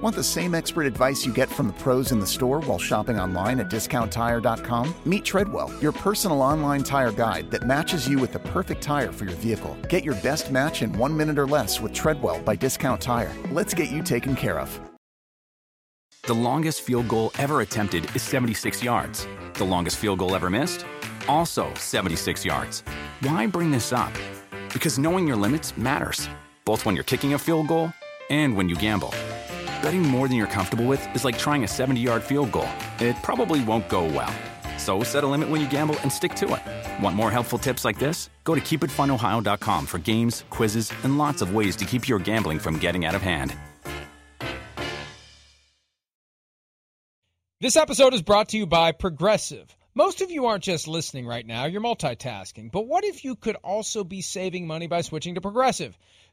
Want the same expert advice you get from the pros in the store while shopping online at discounttire.com? Meet Treadwell, your personal online tire guide that matches you with the perfect tire for your vehicle. Get your best match in one minute or less with Treadwell by Discount Tire. Let's get you taken care of. The longest field goal ever attempted is 76 yards. The longest field goal ever missed? Also 76 yards. Why bring this up? Because knowing your limits matters, both when you're kicking a field goal and when you gamble. Betting more than you're comfortable with is like trying a 70 yard field goal. It probably won't go well. So set a limit when you gamble and stick to it. Want more helpful tips like this? Go to keepitfunohio.com for games, quizzes, and lots of ways to keep your gambling from getting out of hand. This episode is brought to you by Progressive. Most of you aren't just listening right now, you're multitasking. But what if you could also be saving money by switching to Progressive?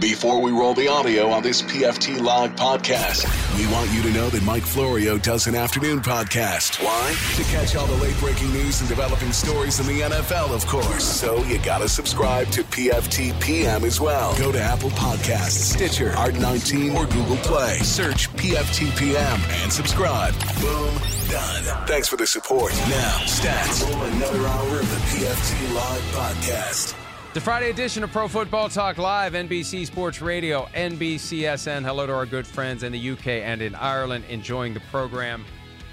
Before we roll the audio on this PFT Live podcast, we want you to know that Mike Florio does an afternoon podcast. Why? To catch all the late breaking news and developing stories in the NFL, of course. So you got to subscribe to PFT PM as well. Go to Apple Podcasts, Stitcher, Art19, or Google Play. Search PFT PM and subscribe. Boom, done. Thanks for the support. Now, stats. Another hour of the PFT Live podcast. The Friday edition of Pro Football Talk Live, NBC Sports Radio, NBCSN. Hello to our good friends in the UK and in Ireland enjoying the program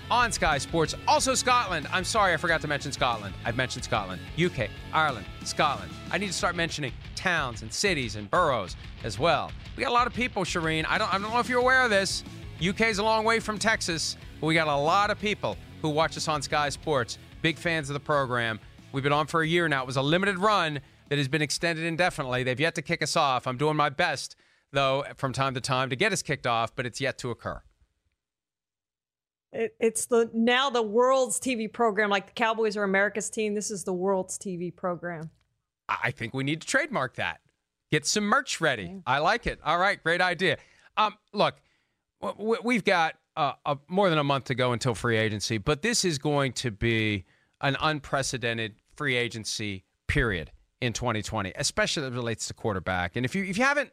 on Sky Sports. Also, Scotland. I'm sorry, I forgot to mention Scotland. I've mentioned Scotland, UK, Ireland, Scotland. I need to start mentioning towns and cities and boroughs as well. We got a lot of people, Charean. I don't, I don't know if you're aware of this. UK is a long way from Texas, but we got a lot of people who watch us on Sky Sports. Big fans of the program. We've been on for a year now. It was a limited run that has been extended indefinitely. They've yet to kick us off. I'm doing my best, though, from time to time to get us kicked off, but it's yet to occur. It, it's the now the world's TV program, like the Cowboys are America's team. This is the world's TV program. I think we need to trademark that. Get some merch ready. Okay. I like it. All right, great idea. Um, look, we've got uh, a, more than a month to go until free agency, but this is going to be an unprecedented free agency period in 2020, especially it relates to quarterback. And if you if you haven't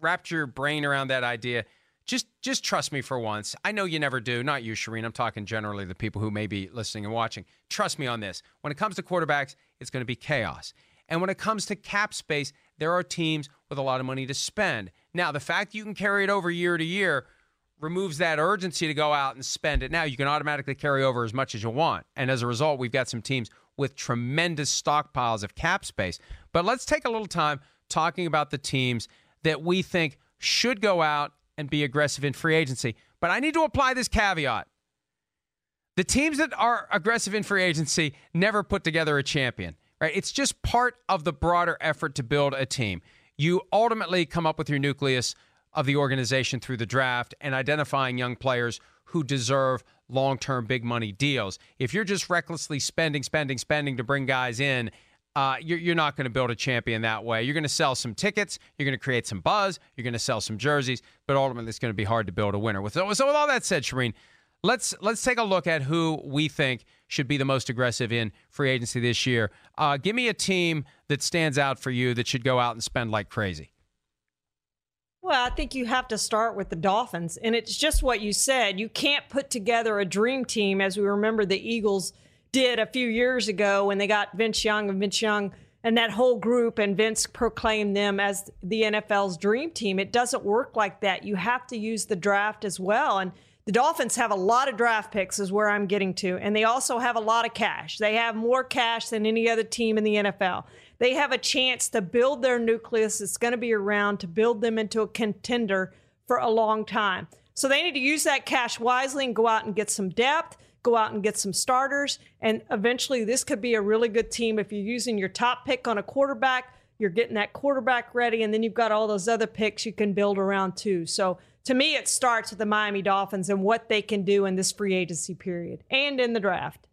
wrapped your brain around that idea, just just trust me for once. I know you never do. Not you, Charean. I'm talking generally the people who may be listening and watching. Trust me on this. When it comes to quarterbacks, it's going to be chaos. And when it comes to cap space, there are teams with a lot of money to spend. Now, the fact you can carry it over year to year removes that urgency to go out and spend it now. You can automatically carry over as much as you want. And as a result, we've got some teams with tremendous stockpiles of cap space. But let's take a little time talking about the teams that we think should go out and be aggressive in free agency. But I need to apply this caveat. The teams that are aggressive in free agency never put together a champion, right? It's just part of the broader effort to build a team. You ultimately come up with your nucleus of the organization through the draft and identifying young players who deserve long term big money deals. If you're just recklessly spending, spending, spending to bring guys in, uh, you're, you're not going to build a champion that way. You're going to sell some tickets, you're going to create some buzz, you're going to sell some jerseys, but ultimately it's going to be hard to build a winner. With so, with all that said, Charean, let's let's take a look at who we think should be the most aggressive in free agency this year. Uh, give me a team that stands out for you that should go out and spend like crazy. Well, I think you have to start with the Dolphins. And it's just what you said. You can't put together a dream team as we remember the Eagles did a few years ago when they got Vince Young and Vince Young and that whole group, and Vince proclaimed them as the NFL's dream team. It doesn't work like that. You have to use the draft as well. And the Dolphins have a lot of draft picks, is where I'm getting to. And they also have a lot of cash. They have more cash than any other team in the NFL they have a chance to build their nucleus that's going to be around to build them into a contender for a long time. So they need to use that cash wisely and go out and get some depth, go out and get some starters. And eventually, this could be a really good team if you're using your top pick on a quarterback. You're getting that quarterback ready, and then you've got all those other picks you can build around too. So, to me, it starts with the Miami Dolphins and what they can do in this free agency period and in the draft.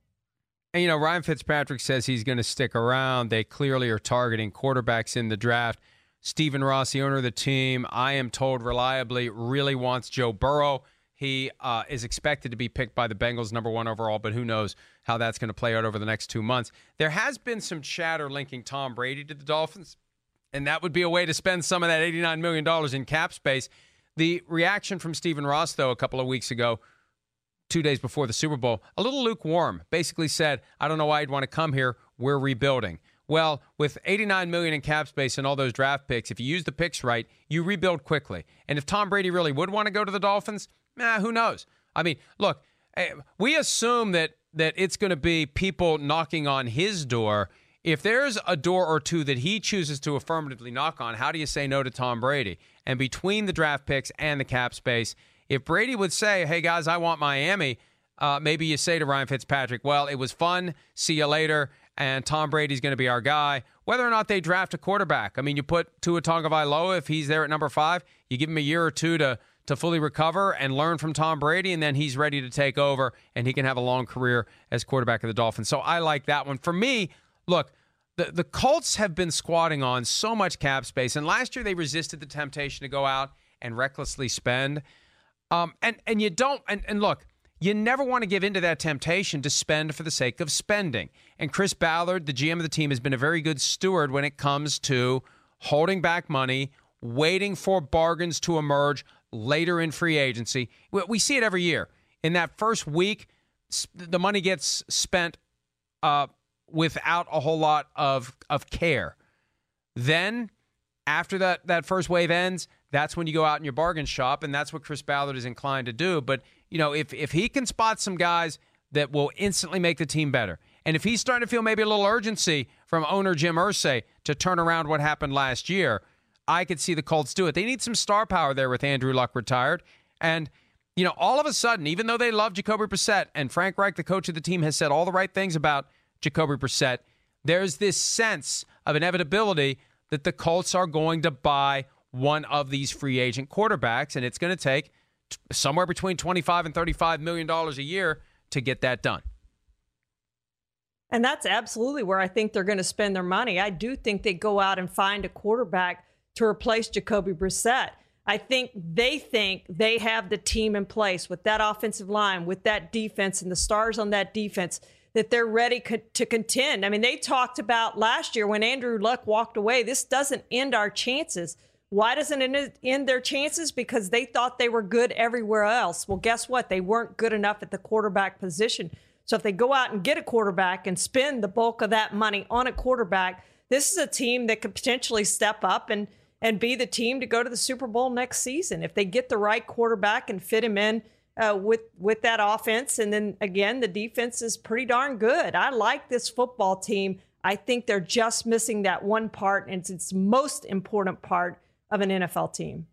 And, you know, Ryan Fitzpatrick says he's going to stick around. They clearly are targeting quarterbacks in the draft. Stephen Ross, the owner of the team, I am told reliably, really wants Joe Burrow. He uh, is expected to be picked by the Bengals, number one overall, but who knows how that's going to play out over the next two months. There has been some chatter linking Tom Brady to the Dolphins, and that would be a way to spend some of that $89 million in cap space. The reaction from Stephen Ross, though, a couple of weeks ago, two days before the Super Bowl, a little lukewarm, basically said, I don't know why you'd want to come here. We're rebuilding. Well, with 89 million in cap space and all those draft picks, if you use the picks right, you rebuild quickly. And if Tom Brady really would want to go to the Dolphins, nah, who knows? I mean, look, eh, we assume that that it's going to be people knocking on his door. If there's a door or two that he chooses to affirmatively knock on, how do you say no to Tom Brady? And between the draft picks and the cap space, if Brady would say, "Hey guys, I want Miami," uh, maybe you say to Ryan Fitzpatrick, "Well, it was fun. See you later." And Tom Brady's going to be our guy. Whether or not they draft a quarterback, I mean, you put Tua Tagovailoa if he's there at number five, you give him a year or two to to fully recover and learn from Tom Brady, and then he's ready to take over and he can have a long career as quarterback of the Dolphins. So I like that one. For me, look, the, the Colts have been squatting on so much cap space, and last year they resisted the temptation to go out and recklessly spend. Um, and and you don't and, and look, you never want to give into that temptation to spend for the sake of spending. And Chris Ballard, the GM of the team, has been a very good steward when it comes to holding back money, waiting for bargains to emerge later in free agency. We see it every year. In that first week, the money gets spent uh, without a whole lot of of care. Then, after that that first wave ends, that's when you go out in your bargain shop, and that's what Chris Ballard is inclined to do. But you know, if if he can spot some guys that will instantly make the team better, and if he's starting to feel maybe a little urgency from owner Jim Irsay to turn around what happened last year, I could see the Colts do it. They need some star power there with Andrew Luck retired, and you know, all of a sudden, even though they love Jacoby Brissett and Frank Reich, the coach of the team, has said all the right things about Jacoby Brissett, there's this sense of inevitability that the Colts are going to buy one of these free agent quarterbacks, and it's going to take t- somewhere between 25 and 35 million dollars a year to get that done. And that's absolutely where I think they're going to spend their money. I do think they go out and find a quarterback to replace Jacoby Brissett. I think they think they have the team in place with that offensive line, with that defense, and the stars on that defense that they're ready co- to contend. I mean, they talked about last year when Andrew Luck walked away, this doesn't end our chances. Why doesn't it end their chances? Because they thought they were good everywhere else. Well, guess what? They weren't good enough at the quarterback position. So if they go out and get a quarterback and spend the bulk of that money on a quarterback, this is a team that could potentially step up and and be the team to go to the Super Bowl next season if they get the right quarterback and fit him in uh, with with that offense. And then again, the defense is pretty darn good. I like this football team. I think they're just missing that one part, and it's its most important part of an NFL team.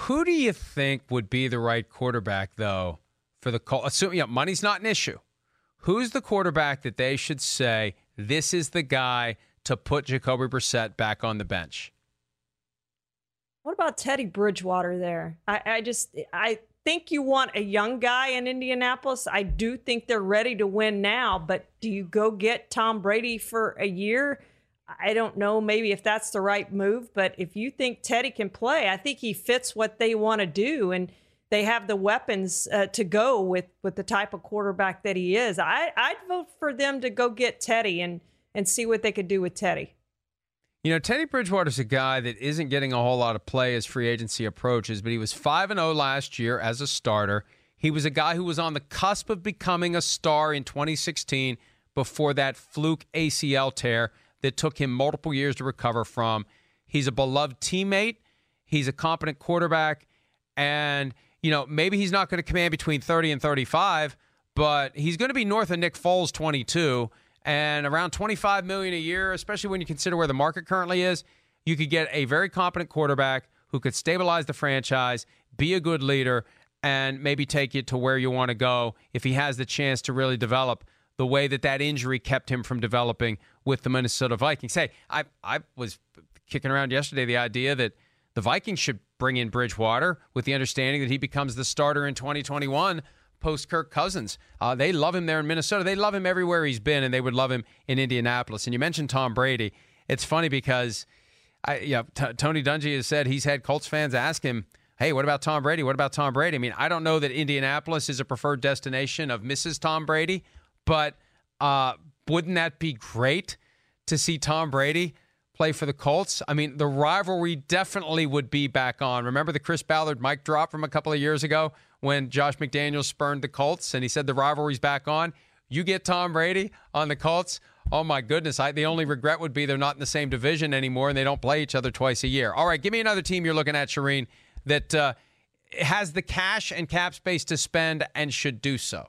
Who do you think would be the right quarterback, though, for the Colts? Assuming yeah, money's not an issue. Who's the quarterback that they should say this is the guy to put Jacoby Brissett back on the bench? What about Teddy Bridgewater there? I, I just I think you want a young guy in Indianapolis. I do think they're ready to win now, but do you go get Tom Brady for a year? I don't know maybe if that's the right move, but if you think Teddy can play, I think he fits what they want to do and they have the weapons uh, to go with with the type of quarterback that he is. I I'd vote for them to go get Teddy and and see what they could do with Teddy. You know, Teddy Bridgewater's a guy that isn't getting a whole lot of play as free agency approaches, but he was 5 and 0 last year as a starter. He was a guy who was on the cusp of becoming a star in 2016 before that fluke ACL tear that took him multiple years to recover from. He's a beloved teammate. He's a competent quarterback. And, you know, maybe he's not going to command between 30 and 35, but he's going to be north of Nick Foles 22 and around 25 million a year, especially when you consider where the market currently is. You could get a very competent quarterback who could stabilize the franchise, be a good leader, and maybe take you to where you want to go if he has the chance to really develop the way that that injury kept him from developing with the Minnesota Vikings. Hey, I I was kicking around yesterday the idea that The Vikings should bring in Bridgewater with the understanding that he becomes the starter in 2021 post Kirk Cousins. Uh, they love him there in Minnesota. They love him everywhere he's been, and they would love him in Indianapolis. And you mentioned Tom Brady. It's funny because I, yeah, T- Tony Dungy has said he's had Colts fans ask him, hey, what about Tom Brady? What about Tom Brady? I mean, I don't know that Indianapolis is a preferred destination of Mrs. Tom Brady, but uh, wouldn't that be great to see Tom Brady play for the Colts? I mean, the rivalry definitely would be back on. Remember the Chris Ballard mic drop from a couple of years ago when Josh McDaniels spurned the Colts and he said the rivalry's back on? You get Tom Brady on the Colts. Oh my goodness! I, the only regret would be they're not in the same division anymore, and they don't play each other twice a year. All right, give me another team you're looking at, Charean, that uh, has the cash and cap space to spend and should do so.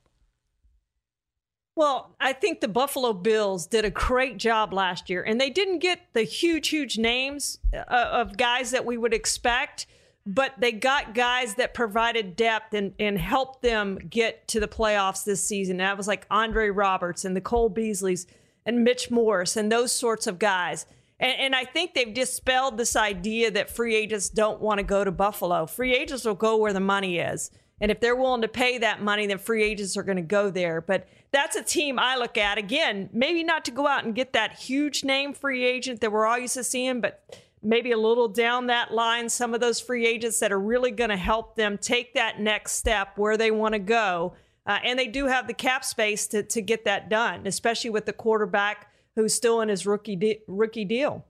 Well, I think the Buffalo Bills did a great job last year, and they didn't get the huge, huge names uh, of guys that we would expect, but they got guys that provided depth and, and helped them get to the playoffs this season. And that was like Andre Roberts and the Cole Beasleys and Mitch Morse and those sorts of guys. And, and I think they've dispelled this idea that free agents don't want to go to Buffalo. Free agents will go where the money is. And if they're willing to pay that money, then free agents are going to go there. But that's a team I look at. Again, maybe not to go out and get that huge name free agent that we're all used to seeing, but maybe a little down that line, some of those free agents that are really going to help them take that next step where they want to go. Uh, and they do have the cap space to, to get that done, especially with the quarterback who's still in his rookie de- rookie deal.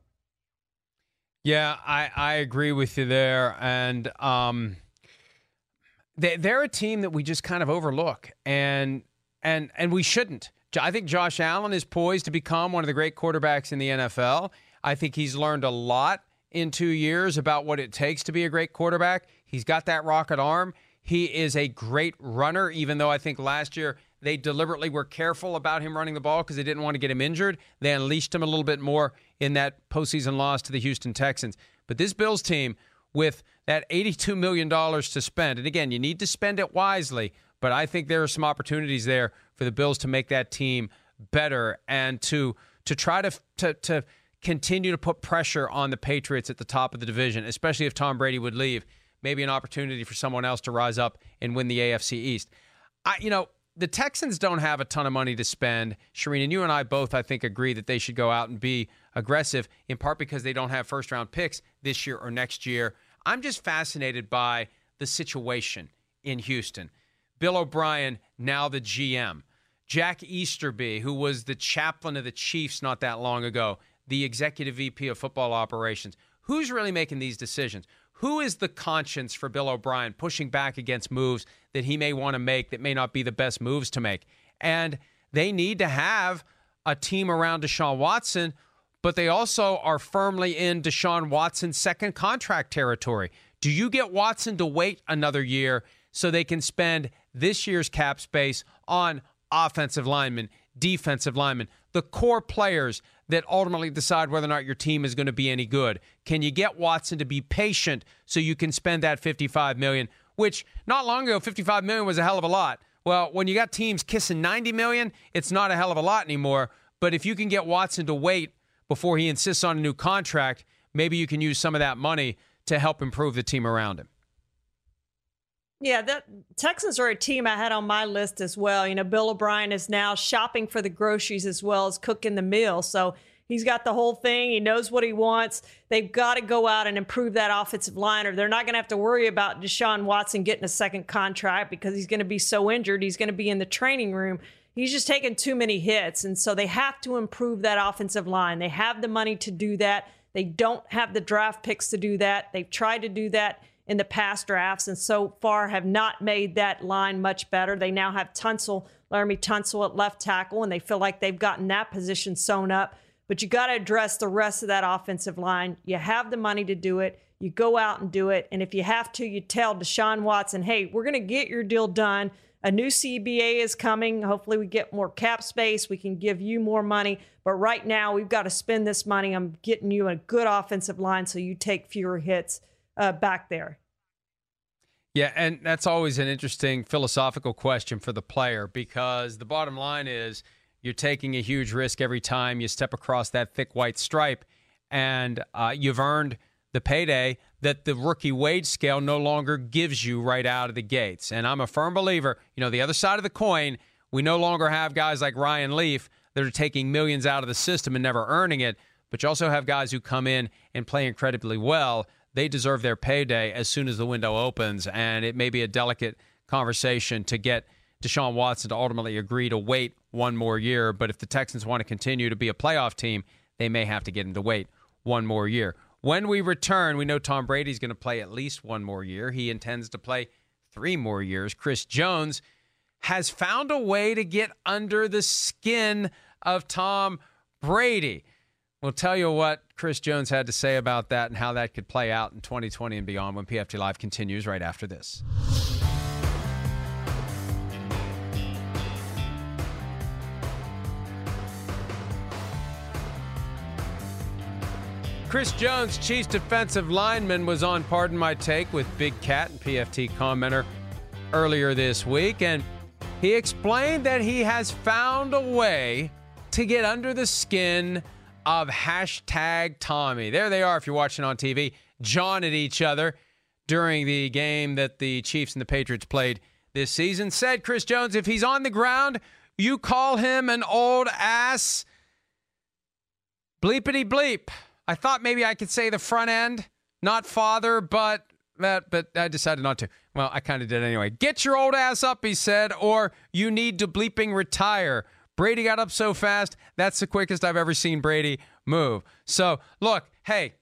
Yeah, I, I agree with you there. And um, they're a team that we just kind of overlook. And and and we shouldn't. I think Josh Allen is poised to become one of the great quarterbacks in the NFL. I think he's learned a lot in two years about what it takes to be a great quarterback. He's got that rocket arm. He is a great runner, even though I think last year they deliberately were careful about him running the ball because they didn't want to get him injured. They unleashed him a little bit more in that postseason loss to the Houston Texans. But this Bills team, with that $82 million to spend, and again, you need to spend it wisely, but I think there are some opportunities there for the Bills to make that team better and to to try to to to continue to put pressure on the Patriots at the top of the division, especially if Tom Brady would leave. Maybe an opportunity for someone else to rise up and win the AFC East. I, you know, the Texans don't have a ton of money to spend. Charean, and you and I both, I think, agree that they should go out and be aggressive, in part because they don't have first round picks this year or next year. I'm just fascinated by the situation in Houston. Bill O'Brien, now the GM. Jack Easterby, who was the chaplain of the Chiefs not that long ago, the executive VP of football operations. Who's really making these decisions? Who is the conscience for Bill O'Brien pushing back against moves that he may want to make that may not be the best moves to make? And they need to have a team around Deshaun Watson, but they also are firmly in Deshaun Watson's second contract territory. Do you get Watson to wait another year so they can spend this year's cap space on offensive linemen, defensive linemen, the core players that ultimately decide whether or not your team is going to be any good. Can you get Watson to be patient so you can spend that 55 million, which not long ago 55 million was a hell of a lot. Well, when you got teams kissing 90 million, it's not a hell of a lot anymore, but if you can get Watson to wait before he insists on a new contract, maybe you can use some of that money to help improve the team around him. Yeah, the Texans are a team I had on my list as well. You know, Bill O'Brien is now shopping for the groceries as well as cooking the meal. So he's got the whole thing. He knows what he wants. They've got to go out and improve that offensive line, or they're not going to have to worry about Deshaun Watson getting a second contract because he's going to be so injured. He's going to be in the training room. He's just taking too many hits. And so they have to improve that offensive line. They have the money to do that. They don't have the draft picks to do that. They've tried to do that in the past drafts and so far have not made that line much better. They now have Tunsil, Laremy Tunsil at left tackle, and they feel like they've gotten that position sewn up. But you got to address the rest of that offensive line. You have the money to do it. You go out and do it. And if you have to, you tell Deshaun Watson, hey, we're going to get your deal done. A new CBA is coming. Hopefully, we get more cap space. We can give you more money. But right now, we've got to spend this money. I'm getting you a good offensive line so you take fewer hits uh, back there. Yeah, and that's always an interesting philosophical question for the player because the bottom line is you're taking a huge risk every time you step across that thick white stripe, and uh, you've earned the payday that the rookie wage scale no longer gives you right out of the gates. And I'm a firm believer, you know, the other side of the coin, we no longer have guys like Ryan Leaf that are taking millions out of the system and never earning it, but you also have guys who come in and play incredibly well. They deserve their payday as soon as the window opens, and it may be a delicate conversation to get Deshaun Watson to ultimately agree to wait one more year. But if the Texans want to continue to be a playoff team, they may have to get him to wait one more year. When we return, we know Tom Brady's going to play at least one more year. He intends to play three more years. Chris Jones has found a way to get under the skin of Tom Brady. We'll tell you what Chris Jones had to say about that and how that could play out in 2020 and beyond when PFT Live continues right after this. Chris Jones, Chiefs defensive lineman, was on Pardon My Take with Big Cat and PFT commenter earlier this week, and he explained that he has found a way to get under the skin of hashtag Tommy. There they are if you're watching on TV, John at each other during the game that the Chiefs and the Patriots played this season. Said Chris Jones, if he's on the ground, you call him an old ass. Bleepity bleep. I thought maybe I could say the front end, not father, but that, but I decided not to. Well, I kind of did anyway. Get your old ass up, he said, or you need to bleeping retire. Brady got up so fast, that's the quickest I've ever seen Brady move. So, look, hey,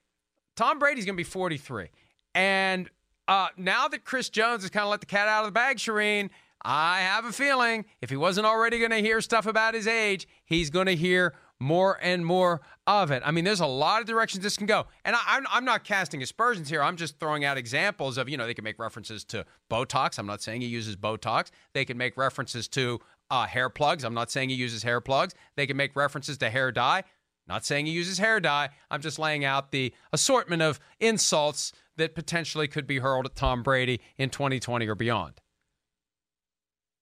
Tom Brady's going to be 43. And uh, now that Chris Jones has kind of let the cat out of the bag, Charean, I have a feeling if he wasn't already going to hear stuff about his age, he's going to hear more and more of it. I mean, there's a lot of directions this can go. And I, am I'm not casting aspersions here. I'm just throwing out examples of, you know, they can make references to Botox. I'm not saying he uses Botox. They can make references to uh, hair plugs. I'm not saying he uses hair plugs. They can make references to hair dye. Not saying he uses hair dye. I'm just laying out the assortment of insults that potentially could be hurled at Tom Brady in 2020 or beyond.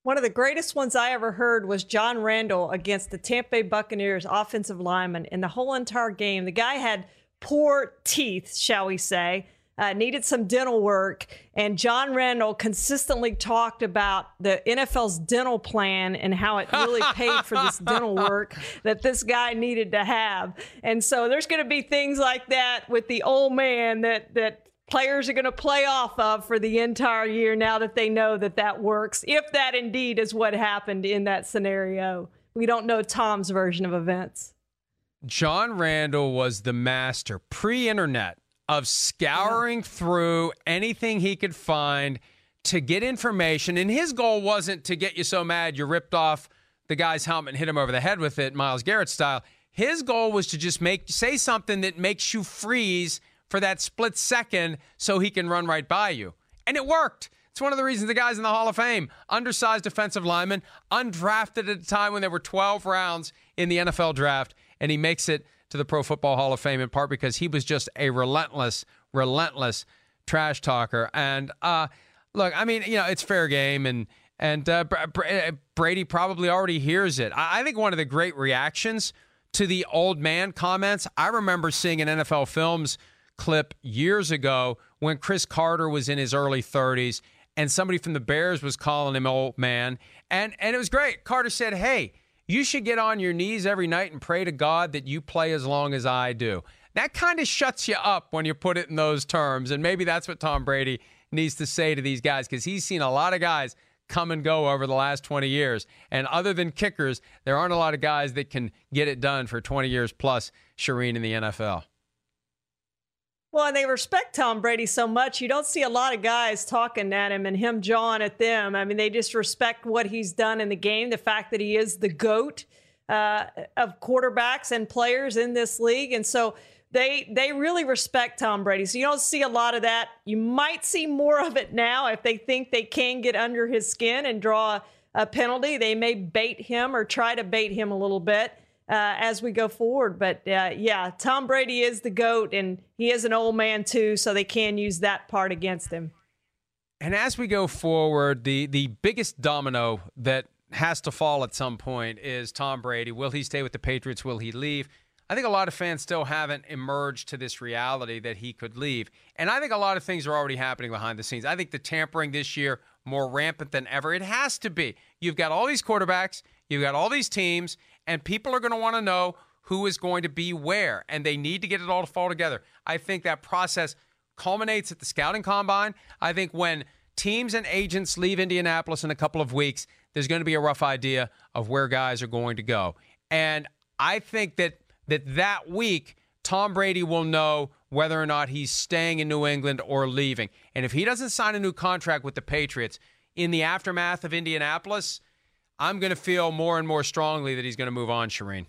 One of the greatest ones I ever heard was John Randle against the Tampa Bay Buccaneers offensive lineman. In the whole entire game, the guy had poor teeth, shall we say, uh, needed some dental work. And John Randle consistently talked about the NFL's dental plan and how it really paid for this dental work that this guy needed to have. And so there's going to be things like that with the old man that that players are going to play off of for the entire year now that they know that that works, if that indeed is what happened in that scenario. We don't know Tom's version of events. John Randle was the master pre internet of scouring through anything he could find to get information. And his goal wasn't to get you so mad you ripped off the guy's helmet and hit him over the head with it, Myles Garrett style. His goal was to just make say something that makes you freeze for that split second so he can run right by you. And it worked. It's one of the reasons the guy's in the Hall of Fame. Undersized defensive lineman, undrafted at a time when there were 12 rounds in the NFL draft, and he makes it to the Pro Football Hall of Fame in part because he was just a relentless, relentless trash talker. And uh, look, I mean, you know, it's fair game, and and uh, Brady probably already hears it. I think one of the great reactions to the old man comments, I remember seeing in NFL films clip years ago when Cris Carter was in his early 30s and somebody from the Bears was calling him old man. And, and it was great. Carter said, Hey, you should get on your knees every night and pray to God that you play as long as I do. That kind of shuts you up when you put it in those terms. And maybe that's what Tom Brady needs to say to these guys because he's seen a lot of guys come and go over the last 20 years. And other than kickers, there aren't a lot of guys that can get it done for 20 years plus, Charean, in the NFL. Well, and they respect Tom Brady so much. You don't see a lot of guys talking at him and him jawing at them. I mean, they just respect what he's done in the game, the fact that he is the GOAT uh, of quarterbacks and players in this league. And so they they really respect Tom Brady. So you don't see a lot of that. You might see more of it now if they think they can get under his skin and draw a penalty. They may bait him or try to bait him a little bit uh, as we go forward. But uh, yeah, Tom Brady is the GOAT, and he is an old man too, so they can use that part against him. And as we go forward, the, the biggest domino that has to fall at some point is Tom Brady. Will he stay with the Patriots? Will he leave? I think a lot of fans still haven't emerged to this reality that he could leave. And I think a lot of things are already happening behind the scenes. I think the tampering this year more rampant than ever. It has to be. You've got all these quarterbacks, you've got all these teams, and people are going to want to know who is going to be where, and they need to get it all to fall together. I think that process culminates at the scouting combine. I think when teams and agents leave Indianapolis in a couple of weeks, there's going to be a rough idea of where guys are going to go. And I think that that that week Tom Brady will know whether or not he's staying in New England or leaving. And if he doesn't sign a new contract with the Patriots in the aftermath of Indianapolis, I'm going to feel more and more strongly that he's going to move on, Charean.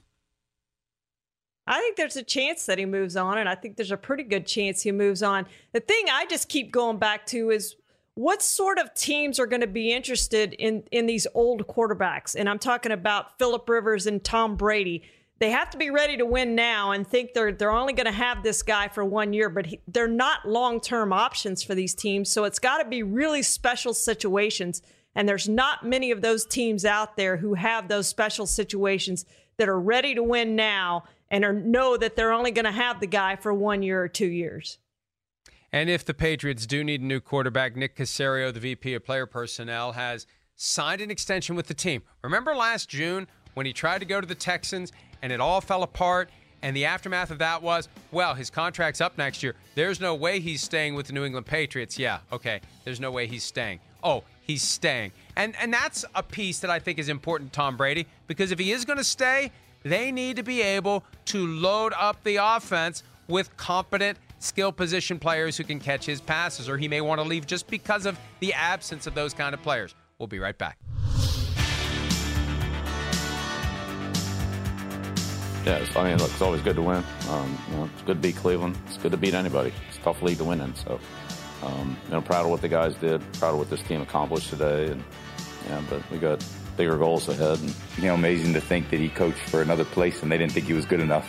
I think there's a chance that he moves on, and I think there's a pretty good chance he moves on. The thing I just keep going back to is what sort of teams are going to be interested in in these old quarterbacks? And I'm talking about Philip Rivers and Tom Brady. They have to be ready to win now and think they're they're only going to have this guy for one year, but he, they're not long term options for these teams. So it's got to be really special situations, and there's not many of those teams out there who have those special situations that are ready to win now and are, know that they're only going to have the guy for one year or two years. And if the Patriots do need a new quarterback, Nick Caserio, the VP of Player Personnel, has signed an extension with the team. Remember last June when he tried to go to the Texans and it all fell apart? And the aftermath of that was, well, his contract's up next year. There's no way he's staying with the New England Patriots. Yeah, okay. There's no way he's staying. Oh, he's staying. And and that's a piece that I think is important to Tom Brady because if he is going to stay, they need to be able to load up the offense with competent skill position players who can catch his passes, or he may want to leave just because of the absence of those kind of players. We'll be right back. Yeah, it's, I mean, look, it's always good to win. Um, you know, it's good to beat Cleveland. It's good to beat anybody. It's a tough league to win in. So, um, you know, proud of what the guys did. Proud of what this team accomplished today. And yeah, but we got bigger goals ahead. And, you know, amazing to think that he coached for another place and they didn't think he was good enough.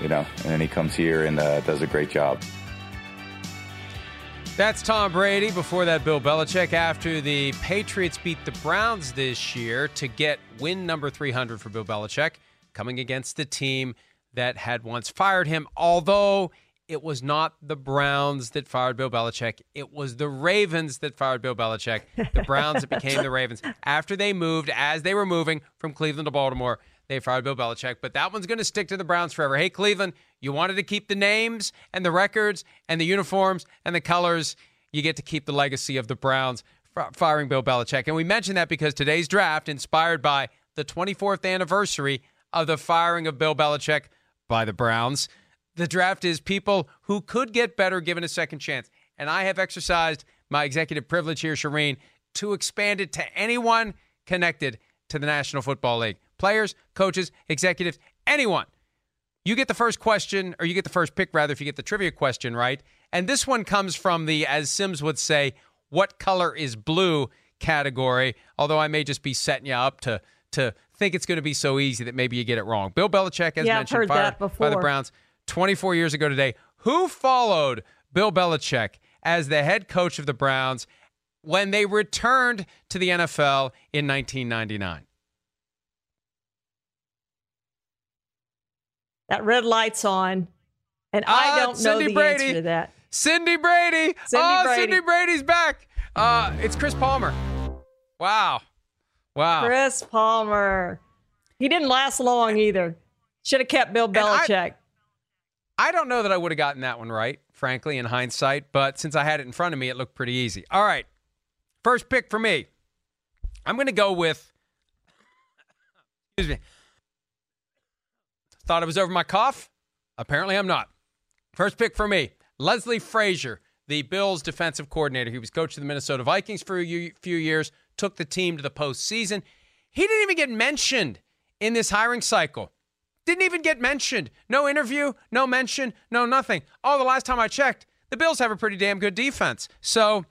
You know, and then he comes here and uh, does a great job. That's Tom Brady. Before that, Bill Belichick. After the Patriots beat the Browns this year to get win number 300 for Bill Belichick, coming against the team that had once fired him, although it was not the Browns that fired Bill Belichick. It was the Ravens that fired Bill Belichick. The Browns that became the Ravens. After they moved, as they were moving from Cleveland to Baltimore, they fired Bill Belichick. But that one's going to stick to the Browns forever. Hey, Cleveland, you wanted to keep the names and the records and the uniforms and the colors. You get to keep the legacy of the Browns firing Bill Belichick. And we mentioned that because today's draft, inspired by the 24th anniversary of the firing of Bill Belichick by the Browns, the draft is people who could get better given a second chance. And I have exercised my executive privilege here, Charean, to expand it to anyone connected to the National Football League players, coaches, executives, anyone. You get the first question, or you get the first pick, rather, if you get the trivia question right. And this one comes from the, as Simms would say, what color is blue category, although I may just be setting you up to, to think it's going to be so easy that maybe you get it wrong. Bill Belichick, as yeah, mentioned, fired by the Browns. 24 years ago today. Who followed Bill Belichick as the head coach of the Browns when they returned to the NFL in 1999? That red light's on, and I Ah, don't know Cindy the Brady. answer to that. Cindy Brady. Cindy oh, Brady. Cindy Brady's back. Uh, it's Chris Palmer. Wow. Wow. Chris Palmer. He didn't last long either. Should have kept Bill Belichick. I don't know that I would have gotten that one right, frankly, in hindsight, but since I had it in front of me, it looked pretty easy. All right. First pick for me. I'm going to go with. Excuse me. Thought I was over my cough? Apparently, I'm not. First pick for me Leslie Frazier, the Bills defensive coordinator. He was coach of the Minnesota Vikings for a few years, took the team to the postseason. He didn't even get mentioned in this hiring cycle. Didn't even get mentioned. No interview, no mention, no nothing. Oh, the last time I checked, the Bills have a pretty damn good defense. So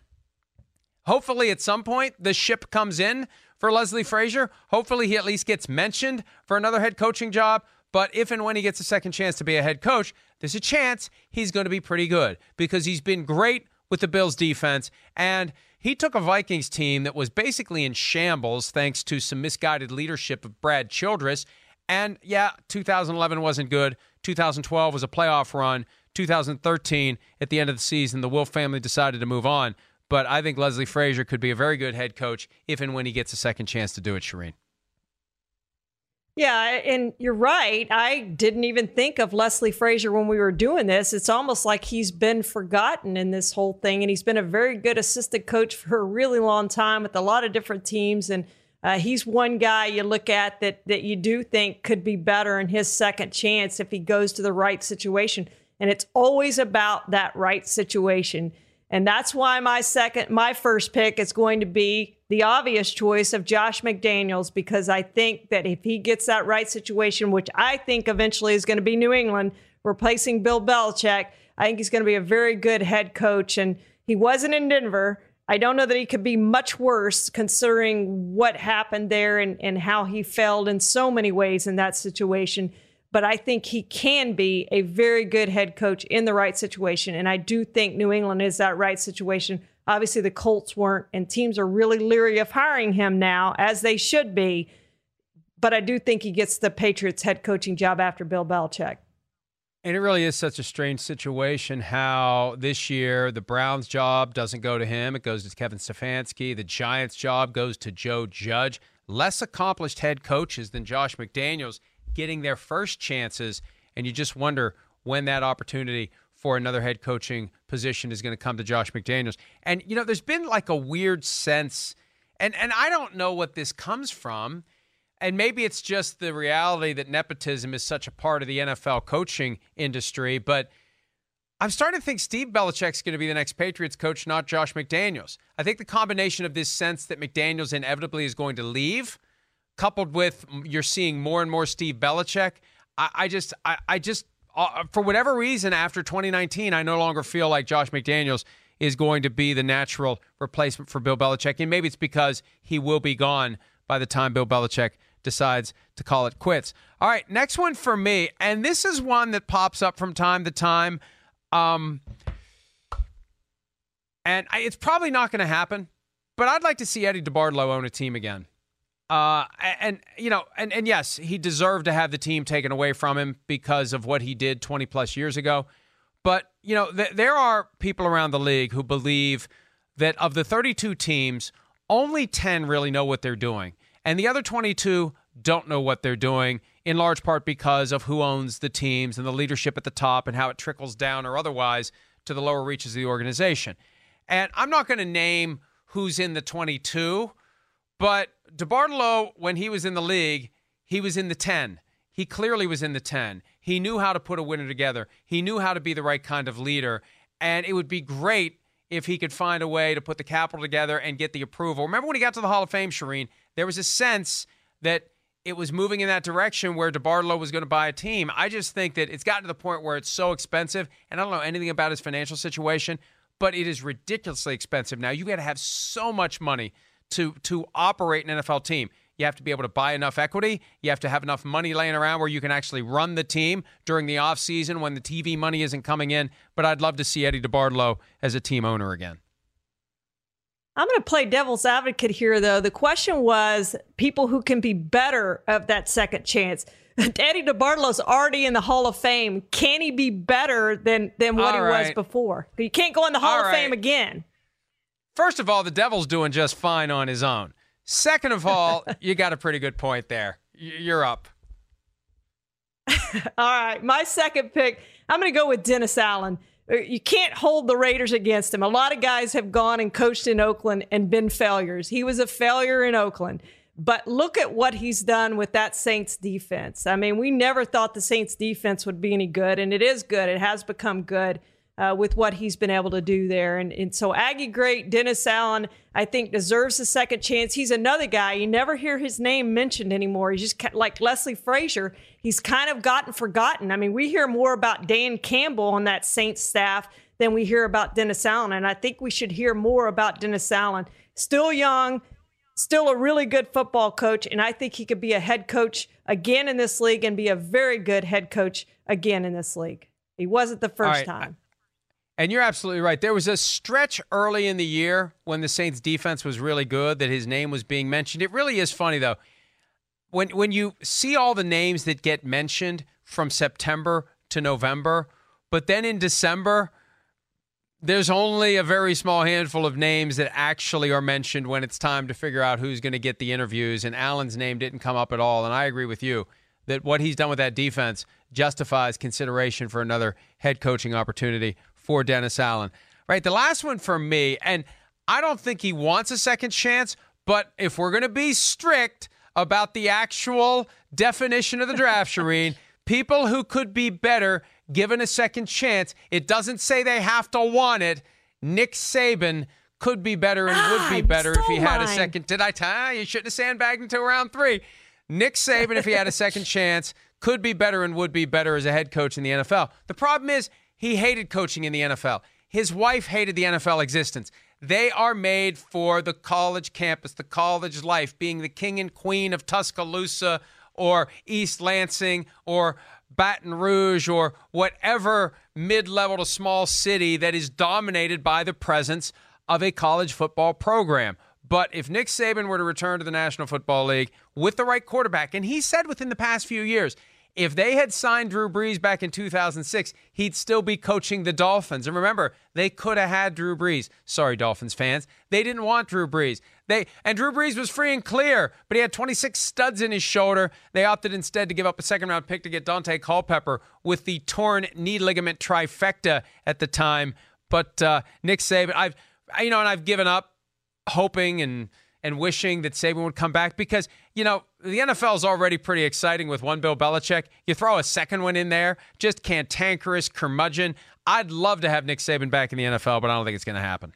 hopefully at some point the ship comes in for Leslie Frazier. Hopefully he at least gets mentioned for another head coaching job. But if and when he gets a second chance to be a head coach, there's a chance he's going to be pretty good because he's been great with the Bills defense. And he took a Vikings team that was basically in shambles thanks to some misguided leadership of Brad Childress And yeah, 2011 wasn't good. 2012 was a playoff run. 2013, at the end of the season, the Wilf family decided to move on. But I think Leslie Frazier could be a very good head coach if and when he gets a second chance to do it, Charean. Yeah, and you're right. I didn't even think of Leslie Frazier when we were doing this. It's almost like he's been forgotten in this whole thing, and he's been a very good assistant coach for a really long time with a lot of different teams. And uh, he's one guy you look at that that you do think could be better in his second chance if he goes to the right situation. And it's always about that right situation. And that's why my second, my first pick is going to be the obvious choice of Josh McDaniels, because I think that if he gets that right situation, which I think eventually is going to be New England replacing Bill Belichick, I think he's going to be a very good head coach. And he wasn't in Denver. I don't know that he could be much worse considering what happened there and, and how he failed in so many ways in that situation but I think he can be a very good head coach in the right situation. And I do think New England is that right situation. Obviously, the Colts weren't, and teams are really leery of hiring him now, as they should be. But I do think he gets the Patriots head coaching job after Bill Belichick. And it really is such a strange situation how this year the Browns' job doesn't go to him. It goes to Kevin Stefanski. The Giants' job goes to Joe Judge. Less accomplished head coaches than Josh McDaniels getting their first chances, and you just wonder when that opportunity for another head coaching position is going to come to Josh McDaniels. And you know, there's been like a weird sense, and and I don't know what this comes from. And maybe it's just the reality that nepotism is such a part of the NFL coaching industry, but I'm starting to think Steve Belichick's going to be the next Patriots coach, not Josh McDaniels. I think the combination of this sense that McDaniels inevitably is going to leave coupled with you're seeing more and more Steve Belichick, I, I just, I, I just, uh, for whatever reason, after 2019, I no longer feel like Josh McDaniels is going to be the natural replacement for Bill Belichick. And maybe it's because he will be gone by the time Bill Belichick decides to call it quits. All right, next one for me. And this is one that pops up from time to time. Um, and I, it's probably not going to happen, but I'd like to see Eddie DeBartolo own a team again. Uh, and you know, and and yes, he deserved to have the team taken away from him because of what he did 20 plus years ago. But you know, th- there are people around the league who believe that of the 32 teams, only 10 really know what they're doing, and the other 22 don't know what they're doing. In large part because of who owns the teams and the leadership at the top and how it trickles down or otherwise to the lower reaches of the organization. And I'm not going to name who's in the 22 but DeBartolo, when he was in the league, he was in the 10. He clearly was in the 10. He knew how to put a winner together. He knew how to be the right kind of leader. And it would be great if he could find a way to put the capital together and get the approval. Remember when he got to the Hall of Fame, Charean, there was a sense that it was moving in that direction where DeBartolo was going to buy a team. I just think that it's gotten to the point where it's so expensive, and I don't know anything about his financial situation, but it is ridiculously expensive now. You got to have so much money to to operate an NFL team. You have to be able to buy enough equity. You have to have enough money laying around where you can actually run the team during the offseason when the TV money isn't coming in. But I'd love to see Eddie DeBartolo as a team owner again. I'm going to play devil's advocate here, though. The question was people who can be better of that second chance. Eddie DeBartolo's already in the Hall of Fame. Can he be better than than what All he right. was before? You can't go in the Hall All of right. Fame again. First of all, the Devil's doing just fine on his own. Second of all, you got a pretty good point there. You're up. all right. My second pick, I'm going to go with Dennis Allen. Uh, you can't hold the Raiders against him. A lot of guys have gone and coached in Oakland and been failures. He was a failure in Oakland. But look at what he's done with that Saints defense. I mean, we never thought the Saints defense would be any good, and it is good. It has become good uh, with what he's been able to do there. And, and so Aggie great Dennis Allen, I think deserves a second chance. He's another guy you never hear his name mentioned anymore. He's just like Leslie Frazier. He's kind of gotten forgotten. I mean, we hear more about Dan Campbell on that Saints staff than we hear about Dennis Allen, and I think we should hear more about Dennis Allen. Still young, still a really good football coach, and I think he could be a head coach again in this league and be a very good head coach again in this league. He wasn't the first right. time. And you're absolutely right. There was a stretch early in the year when the Saints defense was really good that his name was being mentioned. It really is funny though. when when you see all the names that get mentioned from September to November, but then in December there's only a very small handful of names that actually are mentioned when it's time to figure out who's going to get the interviews. And Allen's name didn't come up at all. And I agree with you that what he's done with that defense justifies consideration for another head coaching opportunity for Dennis Allen. Right. The last one for me, and I don't think he wants a second chance, but if we're going to be strict about the actual definition of the draft, Charean, people who could be better given a second chance. It doesn't say they have to want it. Nick Saban could be better and would be ah, better if he had a second. Did I tell you? You shouldn't have sandbagged until round three. Nick Saban, if he had a second chance, could be better and would be better as a head coach in the NFL. The problem is he hated coaching in the NFL. His wife hated the NFL existence. They are made for the college campus, the college life, being the king and queen of Tuscaloosa or East Lansing or Baton Rouge or whatever mid level to small city that is dominated by the presence of a college football program. But if Nick Saban were to return to the National Football League with the right quarterback, and he said within the past few years, if they had signed Drew Brees back in 2006, he'd still be coaching the Dolphins. And remember, they could have had Drew Brees. Sorry, Dolphins fans. They didn't want Drew Brees. They and Drew Brees was free and clear, but he had 26 studs in his shoulder. They opted instead to give up a second round pick to get Daunte Culpepper with the torn knee ligament trifecta at the time. But uh, Nick Saban, I've you know, and I've given up hoping and and wishing that Saban would come back because, you know, the NFL is already pretty exciting with one Bill Belichick. You throw a second one in there, just cantankerous curmudgeon. I'd love to have Nick Saban back in the NFL, but I don't think it's going to happen.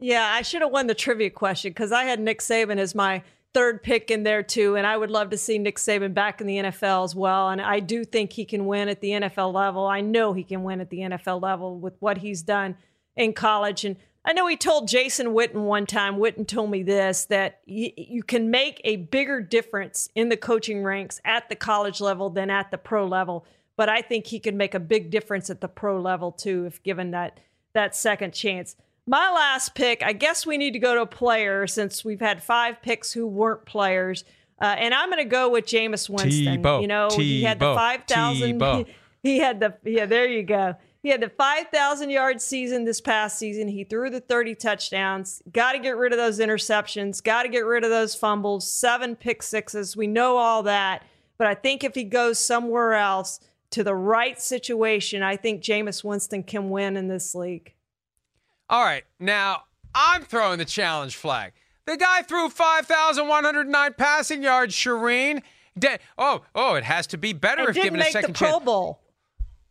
Yeah, I should have won the trivia question because I had Nick Saban as my third pick in there too, and I would love to see Nick Saban back in the NFL as well. And I do think he can win at the NFL level. I know he can win at the NFL level with what he's done in college. And I know he told Jason Witten one time, Witten told me this, that y- you can make a bigger difference in the coaching ranks at the college level than at the pro level. But I think he can make a big difference at the pro level too, if given that that second chance. My last pick, I guess we need to go to a player since we've had five picks who weren't players. Uh, and I'm going to go with Jameis Winston. You know, he had the 5,000. He had the, yeah, there you go. He had the 5,000 yard season this past season. He threw the 30 touchdowns. Got to get rid of those interceptions. Got to get rid of those fumbles. Seven pick sixes. We know all that. But I think if he goes somewhere else to the right situation, I think Jameis Winston can win in this league. All right. Now, I'm throwing the challenge flag. The guy threw 5,109 passing yards, Charean. De- oh, oh, it has to be better if given a second chance. Pro Bowl.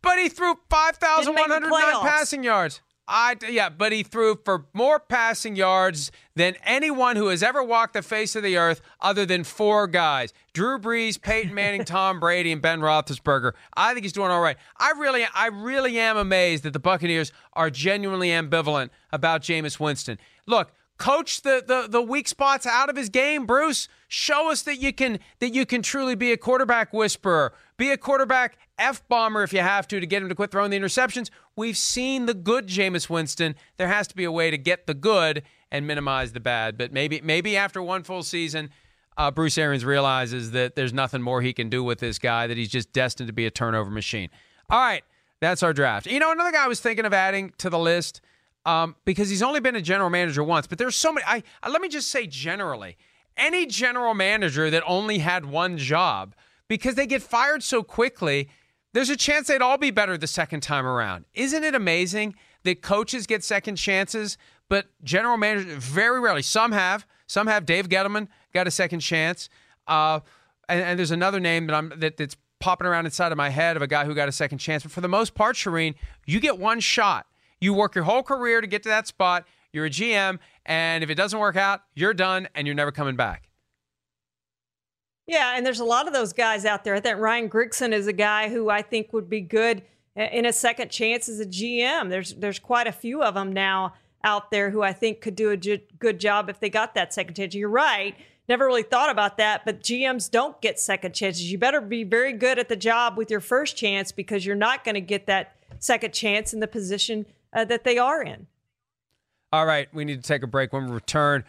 But he threw 5,109 passing yards. I yeah, but he threw for more passing yards than anyone who has ever walked the face of the earth, other than four guys: Drew Brees, Peyton Manning, Tom Brady, and Ben Roethlisberger. I think he's doing all right. I really, I really am amazed that the Buccaneers are genuinely ambivalent about Jameis Winston. Look, coach the, the the weak spots out of his game, Bruce. Show us that you can that you can truly be a quarterback whisperer. Be a quarterback F bomber if you have to to get him to quit throwing the interceptions. We've seen the good Jameis Winston. There has to be a way to get the good and minimize the bad. But maybe maybe after one full season, uh, Bruce Arians realizes that there's nothing more he can do with this guy, that he's just destined to be a turnover machine. All right, that's our draft. You know, another guy I was thinking of adding to the list um, because he's only been a general manager once, but there's so many. I, I let me just say generally, any general manager that only had one job – because they get fired so quickly, there's a chance they'd all be better the second time around. Isn't it amazing that coaches get second chances, but general managers very rarely? Some have. Some have. Dave Gettleman got a second chance. Uh, and, and, there's another name that I'm that, that's popping around inside of my head of a guy who got a second chance. But for the most part, Charean, you get one shot. You work your whole career to get to that spot. You're a GM, and if it doesn't work out, you're done, and you're never coming back. Yeah, and there's a lot of those guys out there. I think Ryan Grigson is a guy who I think would be good in a second chance as a GM. There's there's quite a few of them now out there who I think could do a good job if they got that second chance. You're right. Never really thought about that, but GMs don't get second chances. You better be very good at the job with your first chance because you're not going to get that second chance in the position uh, that they are in. All right, we need to take a break. When we return,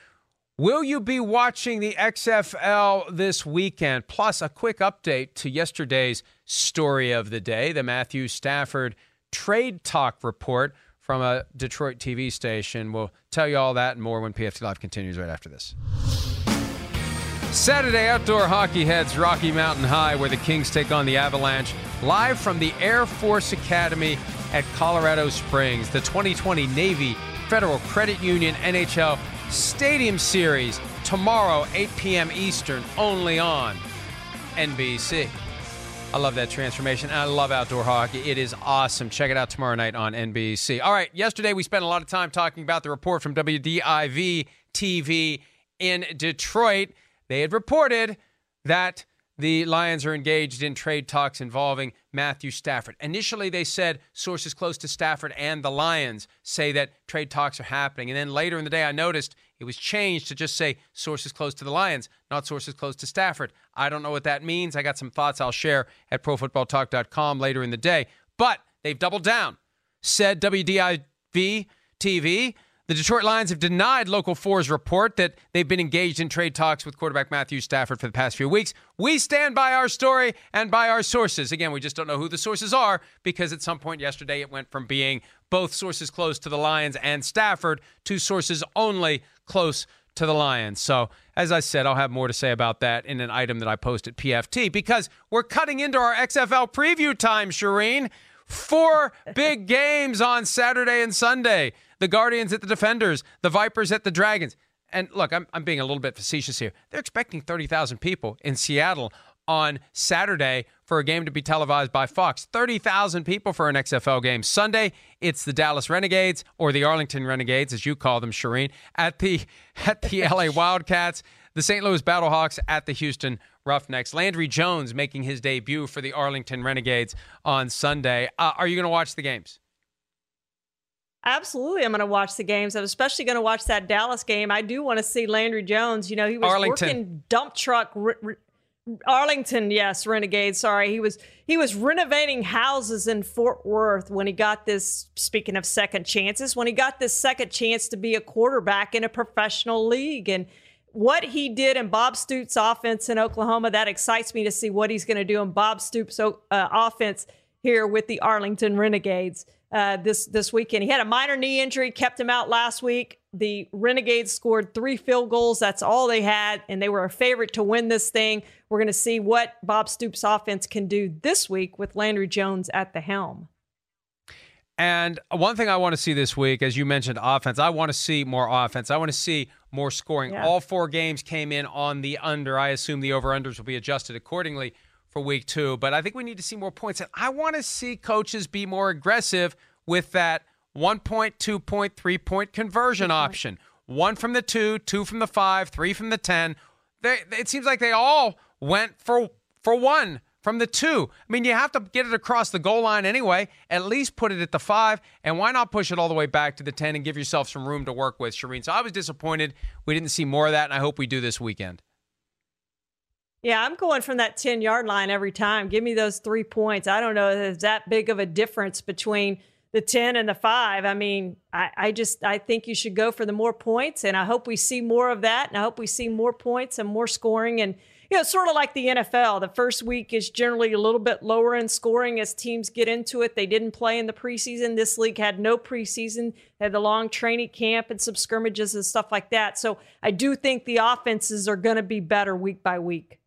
Will you be watching the XFL this weekend? Plus, a quick update to yesterday's story of the day the Matthew Stafford trade talk report from a Detroit TV station. We'll tell you all that and more when PFT Live continues right after this. Saturday outdoor hockey heads Rocky Mountain High, where the Kings take on the Avalanche, live from the Air Force Academy at Colorado Springs. The 2020 Navy Federal Credit Union NHL Stadium Series tomorrow, 8 p.m. Eastern, only on NBC. I love that transformation. I love outdoor hockey. It is awesome. Check it out tomorrow night on NBC. All right, yesterday we spent a lot of time talking about the report from WDIV TV in Detroit. They had reported that the Lions are engaged in trade talks involving Matthew Stafford. Initially, they said sources close to Stafford and the Lions say that trade talks are happening. And then later in the day, I noticed it was changed to just say sources close to the Lions, not sources close to Stafford. I don't know what that means. I got some thoughts I'll share at profootballtalk.com later in the day. But they've doubled down. Said WDIV TV the Detroit Lions have denied Local 4's report that they've been engaged in trade talks with quarterback Matthew Stafford for the past few weeks. We stand by our story and by our sources. Again, we just don't know who the sources are because at some point yesterday it went from being both sources close to the Lions and Stafford to sources only close to the Lions. So, as I said, I'll have more to say about that in an item that I post at PFT because we're cutting into our XFL preview time, Charean. Four big games on Saturday and Sunday the Guardians at the Defenders, the Vipers at the Dragons. And look, I'm, I'm being a little bit facetious here. They're expecting 30,000 people in Seattle on Saturday for a game to be televised by Fox. 30,000 people for an XFL game. Sunday, it's the Dallas Renegades or the Arlington Renegades, as you call them, Charean, at the at the LA Wildcats, the St. Louis Battlehawks at the Houston Roughnecks. Landry Jones making his debut for the Arlington Renegades on Sunday. Uh, are you going to watch the games? Absolutely, I'm going to watch the games. I'm especially going to watch that Dallas game. I do want to see Landry Jones. You know, he was Arlington. working dump truck. Re- re- Arlington, yes, Renegade. Sorry, he was he was renovating houses in Fort Worth when he got this. Speaking of second chances, when he got this second chance to be a quarterback in a professional league, and what he did in Bob Stoops' offense in Oklahoma, that excites me to see what he's going to do in Bob Stoops' uh, offense here with the Arlington Renegades uh, this this weekend. He had a minor knee injury, kept him out last week. The Renegades scored three field goals. That's all they had, and they were a favorite to win this thing. We're going to see what Bob Stoops' offense can do this week with Landry Jones at the helm. And one thing I want to see this week, as you mentioned, offense. I want to see more offense. I want to see more scoring. Yeah. All four games came in on the under. I assume the over unders will be adjusted accordingly for week two. But I think we need to see more points. And I want to see coaches be more aggressive with that one point, two point, three point conversion option. One from the two, two from the five, three from the 10. They, it seems like they all went for, for one from the two. I mean, you have to get it across the goal line anyway. At least put it at the five. And why not push it all the way back to the 10 and give yourself some room to work with, Charean? So I was disappointed we didn't see more of that, and I hope we do this weekend. Yeah, I'm going from that 10 yard line every time. Give me those three points. I don't know if there's that big of a difference between the 10 and the five. I mean, I, I just I think you should go for the more points, and I hope we see more of that. And I hope we see more points and more scoring. And you know, sort of like the NFL, the first week is generally a little bit lower in scoring as teams get into it. They didn't play in the preseason. This league had no preseason, they had the long training camp and some scrimmages and stuff like that. So I do think the offenses are going to be better week by week.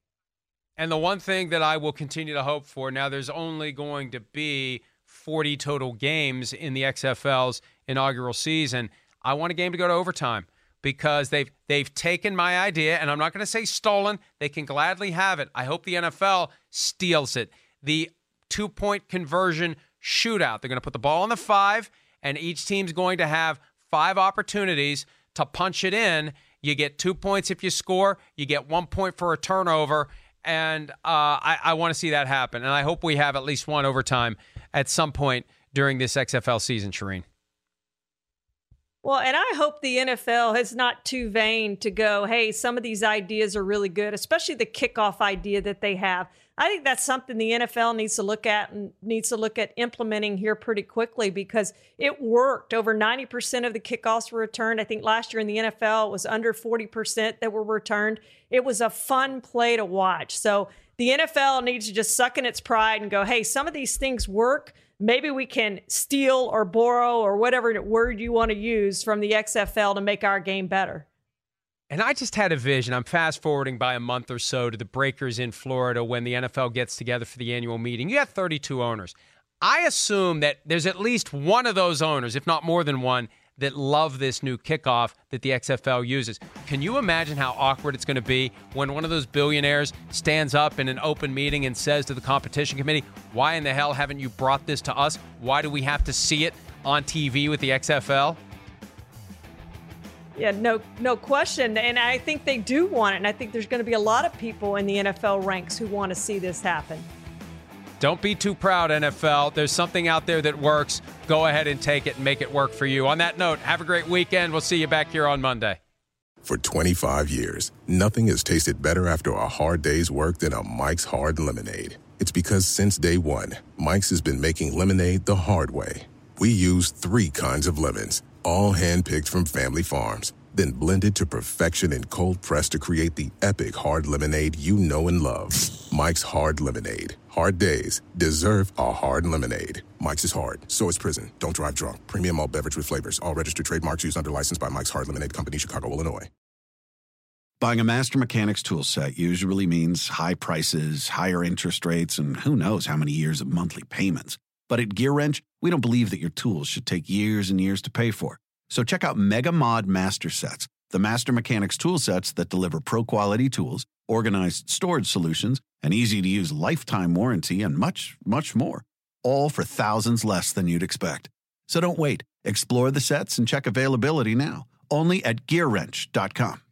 And the one thing that I will continue to hope for now, there's only going to be 40 total games in the XFL's inaugural season. I want a game to go to overtime because they've they've taken my idea, and I'm not going to say stolen. They can gladly have it. I hope the NFL steals it. The two point conversion shootout. They're going to put the ball on the five, and each team's going to have five opportunities to punch it in. You get two points if you score. You get one point for a turnover, and uh, I, I want to see that happen. And I hope we have at least one overtime at some point during this XFL season, Charean. Well, and I hope the NFL is not too vain to go, hey, some of these ideas are really good, especially the kickoff idea that they have. I think that's something the NFL needs to look at and needs to look at implementing here pretty quickly because it worked. Over 90% of the kickoffs were returned. I think last year in the NFL it was under 40% that were returned. It was a fun play to watch. So the NFL needs to just suck in its pride and go, hey, some of these things work maybe we can steal or borrow or whatever word you want to use from the XFL to make our game better. And I just had a vision. I'm fast forwarding by a month or so to the Breakers in Florida when the NFL gets together for the annual meeting. You got 32 owners. I assume that there's at least one of those owners, if not more than one, that love this new kickoff that the XFL uses. Can you imagine how awkward it's going to be when one of those billionaires stands up in an open meeting and says to the competition committee, Why in the hell haven't you brought this to us? Why do we have to see it on TV with the XFL? Yeah, no, no question. And I think they do want it. And I think there's going to be a lot of people in the NFL ranks who want to see this happen. Don't be too proud, NFL. There's something out there that works. Go ahead and take it and make it work for you. On that note, have a great weekend. We'll see you back here on Monday. For 25 years, nothing has tasted better after a hard day's work than a Mike's Hard Lemonade. It's because since day one, Mike's has been making lemonade the hard way. We use three kinds of lemons, all handpicked from family farms then blended to perfection and cold pressed to create the epic hard lemonade you know and love. Mike's Hard Lemonade. Hard days deserve a hard lemonade. Mike's is hard, so is prison. Don't drive drunk. Premium all beverage with flavors. All registered trademarks used under license by Mike's Hard Lemonade Company, Chicago, Illinois. Buying a Master Mechanics tool set usually means high prices, higher interest rates, and who knows how many years of monthly payments. But at GearWrench, we don't believe that your tools should take years and years to pay for. So check out Mega Mod Master Sets, the Master Mechanics tool sets that deliver pro quality tools, organized storage solutions, an easy to use lifetime warranty, and much, much more. All for thousands less than you'd expect. So don't wait. Explore the sets and check availability now. Only at GearWrench.com.